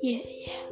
爷爷。